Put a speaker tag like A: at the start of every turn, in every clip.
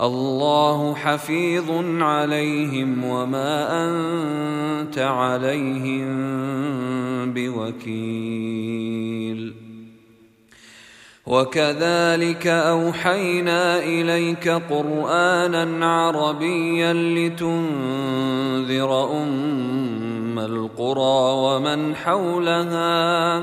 A: الله حفيظ عليهم وما أنت عليهم بوكيل. وكذلك أوحينا إليك قرآنا عربيا لتنذر أم القرى ومن حولها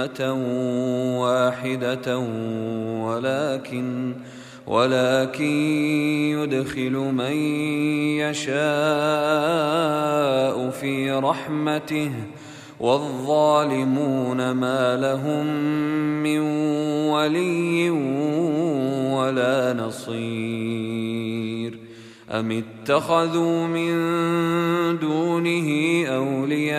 A: امه واحدة ولكن ولكن يدخل من يشاء في رحمته والظالمون ما لهم من ولي ولا نصير. أم اتخذوا من دونه أولياء؟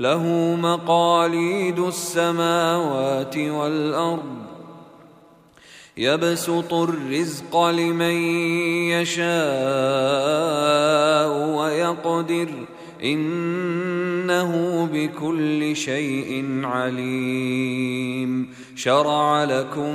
A: له مقاليد السماوات والأرض. يبسط الرزق لمن يشاء ويقدر. إنه بكل شيء عليم. شرع لكم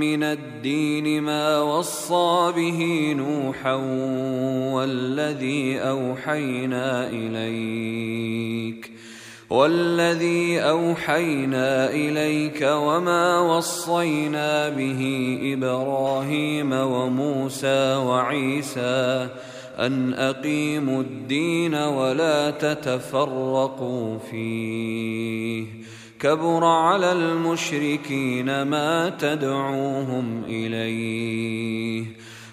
A: من الدين ما وصى به نوحا والذي أوحينا إليك. والذي أوحينا إليك وما وصينا به إبراهيم وموسى وعيسى أن أقيموا الدين ولا تتفرقوا فيه. كبر على المشركين ما تدعوهم إليه.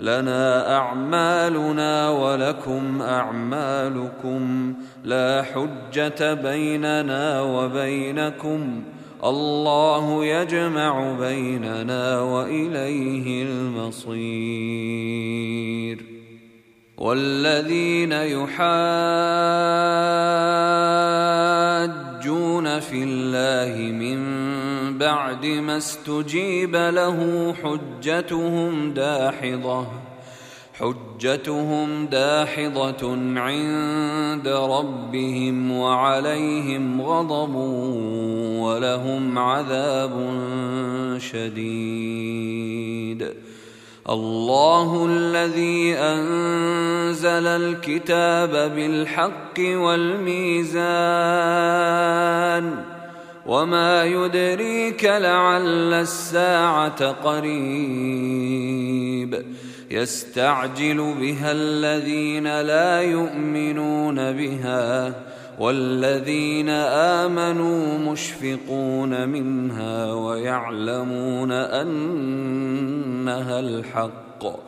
A: لنا أعمالنا ولكم أعمالكم لا حجة بيننا وبينكم الله يجمع بيننا وإليه المصير والذين يحاجون بعد ما استجيب له حجتهم داحضة. حجتهم داحضة عند ربهم وعليهم غضب ولهم عذاب شديد. الله الذي أنزل الكتاب بالحق والميزان. وما يدريك لعل الساعة قريب يستعجل بها الذين لا يؤمنون بها والذين امنوا مشفقون منها ويعلمون انها الحق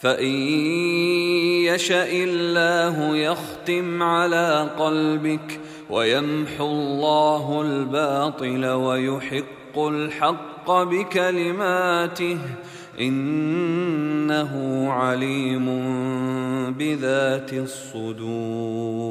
A: فان يشا الله يختم على قلبك ويمحو الله الباطل ويحق الحق بكلماته انه عليم بذات الصدور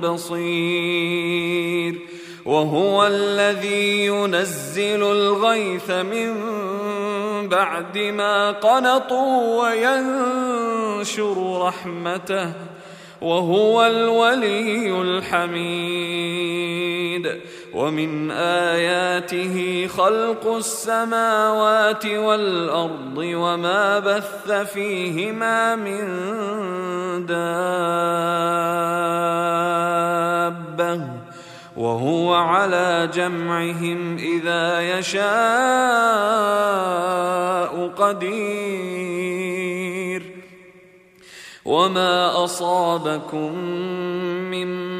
A: بصير وهو الذي ينزل الغيث من بعد ما قنطوا وينشر رحمته وهو الولي الحميد ومن آياته خلق السماوات والأرض وما بث فيهما من دابة وهو على جمعهم إذا يشاء قدير. وما أصابكم من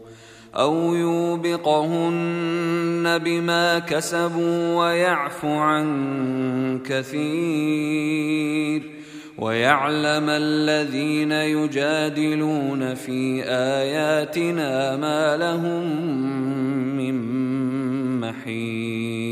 A: أو يوبقهن بما كسبوا ويعفو عن كثير ويعلم الذين يجادلون في آياتنا ما لهم من محيص.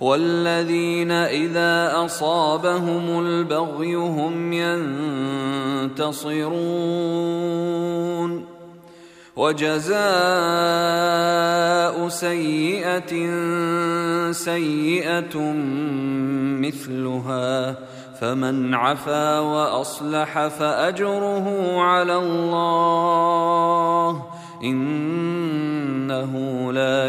A: والذين إذا أصابهم البغي هم ينتصرون. وجزاء سيئة سيئة مثلها. فمن عفا وأصلح فأجره على الله. إنه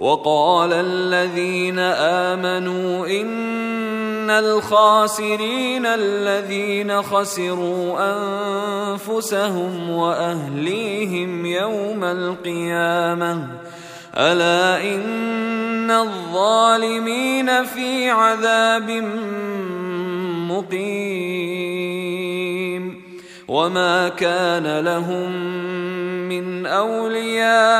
A: وقال الذين آمنوا إن الخاسرين الذين خسروا أنفسهم وأهليهم يوم القيامة. ألا إن الظالمين في عذاب مقيم. وما كان لهم من أولياء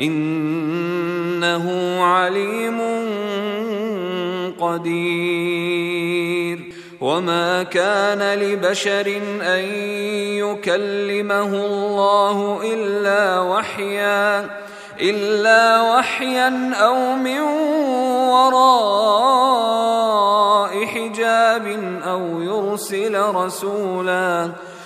A: إنه عليم قدير. وما كان لبشر أن يكلمه الله إلا وحيا إلا وحيا أو من وراء حجاب أو يرسل رسولا.